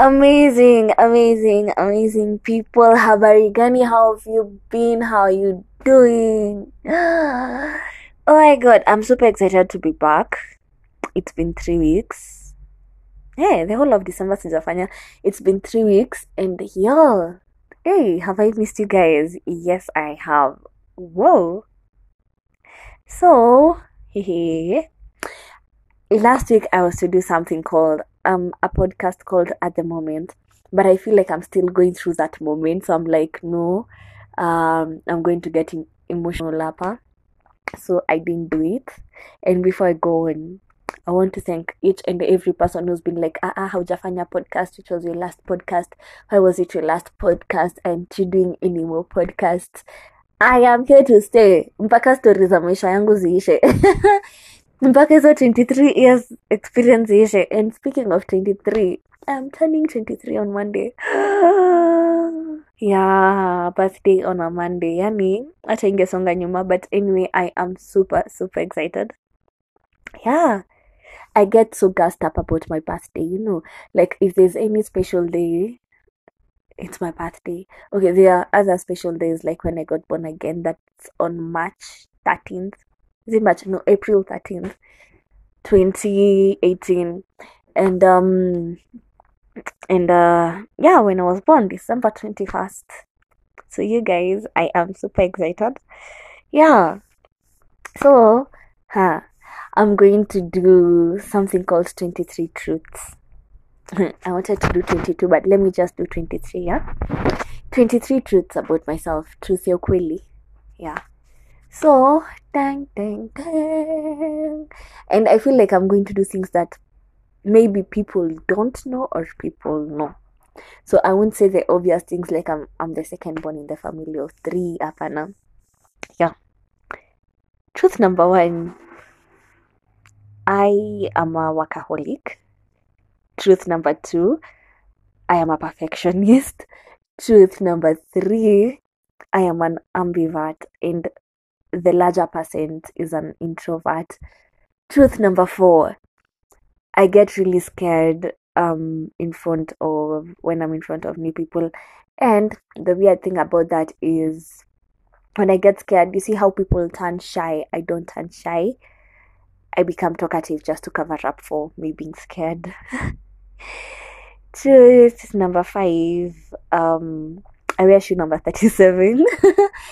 Amazing, amazing, amazing people. Habari gani? How have you been? How are you doing? Oh my god, I'm super excited to be back. It's been three weeks. Hey, the whole of December sijafanya. It's been three weeks and yo, hey, have I missed you guys? Yes, I have. Whoa. So, last week I was to do something called um a podcast called At the Moment, but I feel like I'm still going through that moment. So I'm like, no, um, I'm going to get emotional lapper. So I didn't do it. And before I go on, I want to thank each and every person who's been like, ah, ah, haujafanya podcast, which was your last podcast. Why was it your last podcast? And you doing any more podcasts? I am here to stay mpaka stori za maisha yangu ziishe mpaka hizo 23 years experience iishe and speaking of 23 I'm turning 23 on Monday. Yeah birthday on a Monday. Yani hata ingesonga nyuma but anyway I am super super excited. Yeah I get so gassed up about my birthday you know. Like if there's any special day it's my birthday. Okay there are other special days like when I got born again that's on March 13th is it March no April 13th 2018 and um and uh yeah when I was born December 21st so you guys I am super excited. Yeah. So huh I'm going to do something called 23 truths. I wanted to do 22 but let me just do 23 yeah? 23 truths about myself truth ya ukweli yeah so dang dang dang. And I feel like I'm going to do things that maybe people don't know or people know. So I won't say the obvious things like I'm I'm the second born in the family of three hapana yeah. Truth number one I am a workaholic. Truth number two I am a perfectionist. Truth number three I am an ambivert and the larger percent is an introvert. Truth number four I get really scared um in front of when I'm in front of new people. And the weird thing about that is when I get scared you see how people turn shy I don't turn shy. I become talkative just to cover up for me being scared. Truth number five um I wear shoe number 37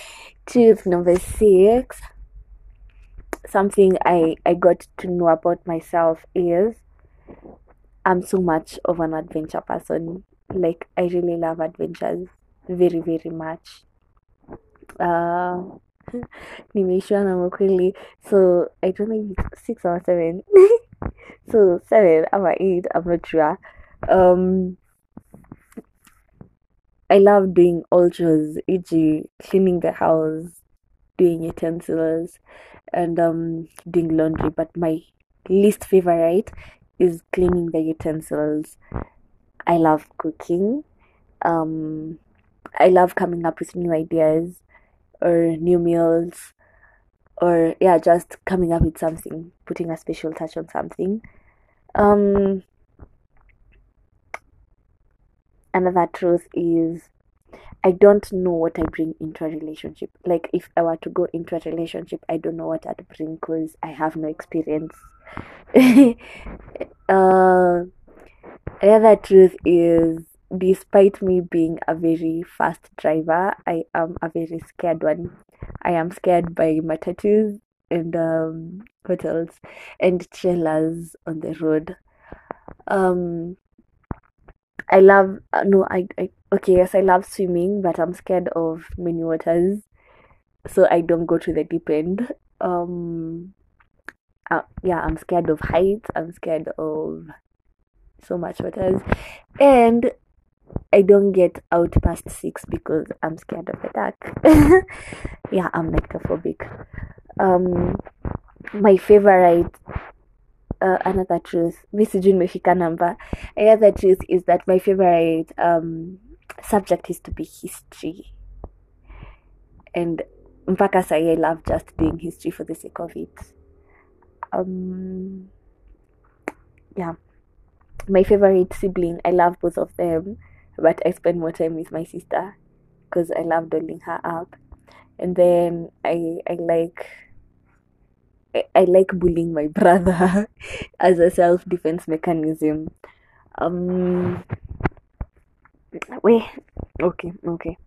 truth number six something I I got to know about myself is I'm so much of an adventure person. Like I really love adventures very very much. Uh, so I don't it's six or seven. so seven or eight, I'm not sure. Um, I love doing all chores, e.g., cleaning the house, doing utensils, and um doing laundry. But my least favorite is cleaning the utensils. I love cooking. Um, I love coming up with new ideas or new meals or yeah, just coming up with something, putting a special touch on something. Um, another truth is I don't know what I bring into a relationship. Like if I were to go into a relationship, I don't know what I'd bring because I have no experience. uh, another truth is despite me being a very fast driver, I am a very scared one. I am scared by matatus and um, what else? And trailers on the road. Um, I love uh, no, I, I okay, yes, I love swimming, but I'm scared of many waters, so I don't go to the deep end. Um, uh, yeah, I'm scared of heights. I'm scared of so much waters, and I don't get out past six because I'm scared of the dark. yeah, I'm nyctophobic. Um, my favorite uh, another truth. Mi sijui nimefika namba another truth is that my favorite um, subject is to be history. And mpaka sahi i love just doing history for the sake of it. Um, yeah. My favorite sibling, I love both of them, but I spend more time with my sister because I love doling her up. And then I I like I, I like bullying my brother as a self defense mechanism. Um wait okay, okay.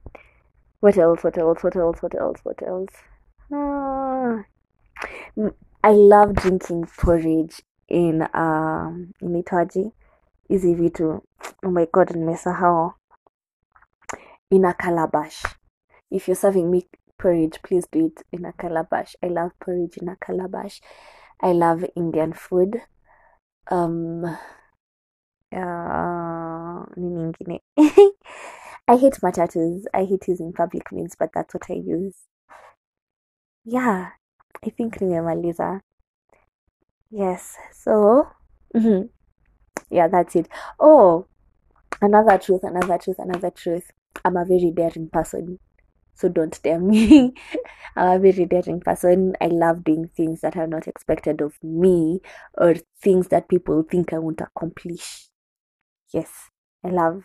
What else? What else? What else? What else? What else? Ah, I love drinking porridge in um inaitwaje hizi vitu oh my god nimesahau in a calabash if you're serving me porridge. Please do it in a calabash. I love porridge in a calabash. I love indian food. Um uh, i hate matatus. I hate using public means but that's what i use. Yeah i think nimemaliza. Yes so mhm. yeah that's it. Oh another truth another truth another truth. I'm a very daring person so don't dare me. I'm a very daring person. I love doing things that are not expected of me or things that people think i won't accomplish. Yes i love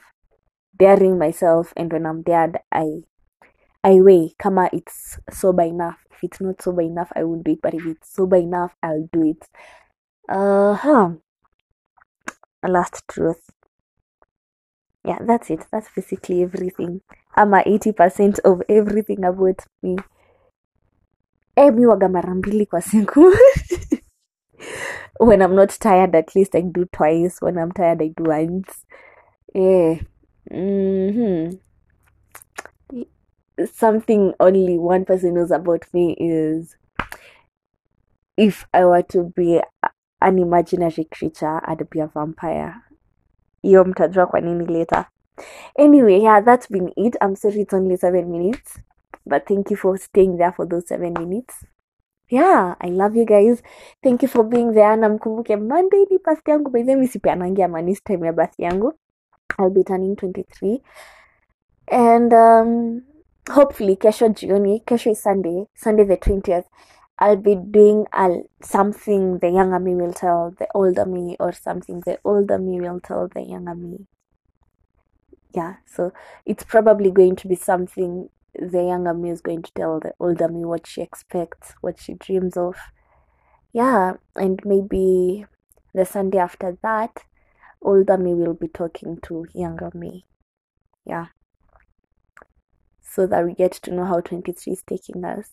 daring myself and when i'm dared i i weigh kama it's sober enough. If it's not sober enough i won't do it. But if it's sober enough i'll do it. Uh-huh last truth yeah that's it. That's basically everything. Ama a 80% of everything about me. E mi waga mara mbili kwa siku. When i'm not tired at least i do twice. When i'm tired i do once. Yeah hmm something only one person knows about me is if i were to be an imaginary creature i'd be a vampire hiyo mtajua kwa nini later anyway yeah that's been it. I'm sorry it's only seven minutes but thank you for staying there for those seven minutes. Yeah i love you guys. Thank you for being there na mkumbuke monday ni birthday yangu. By the way sipeanangia manis time ya birthday yangu. I'll be turning 23 and um hopefully kesho jioni kesho is sunday sunday the 20th i'll be doing something the younger me will tell the older me or something the older me will tell the younger me. Yeah so it's probably going to be something the younger me is going to tell the older me what she expects what she dreams of. Yeah and maybe the sunday after that older me will be talking to younger me. Yeah. So that we get to know how 23 is taking us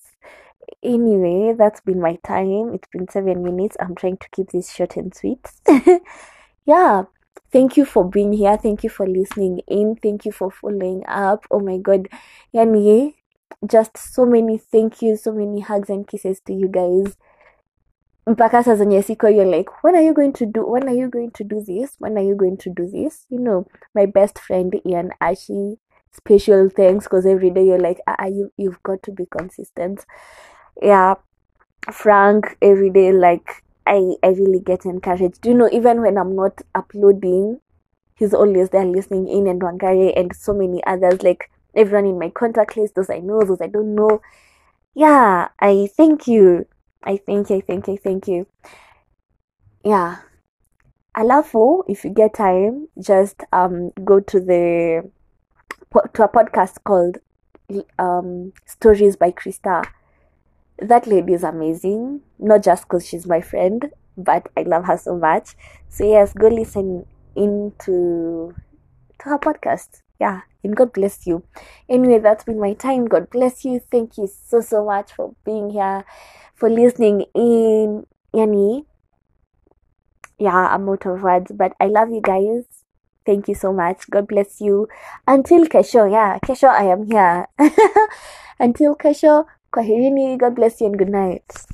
anyway that's been my time. It's been seven minutes. I'm trying to keep this short and sweet. Yeah. Thank you for being here. Thank you for listening in. Thank you for following up. Oh my god. Yani just so many thank you so many hugs and kisses to you guys. Mpaka saa zenye siko you're like when are you going to do when are you going to do this? When are you going to do this? You know my best friend ian ashi special thanks because every day you're like ah, ah, you, you've got to be consistent yeah frank every day like i i really get encouraged. Do you know even when i'm not uploading he's always there listening in and wangari and so many others like everyone in my contact list those i know those i don't know. Yeah i thank you. I thank you i thank you thank you. Yeah. Alafu if you get time just um go to the to a podcast called um stories by krista that lady is amazing not just because she's my friend but i love her so much. So yes go listen into to her podcast. Yeah and god bless you. Anyway that's been my time. God bless you. Thank you so so much for being here for listening in. Yani yeah i'm out of words but i love you guys. Thank you so much. God bless you. Until kesho yeah kesho i am here. Until kesho kwaherini god bless you and good night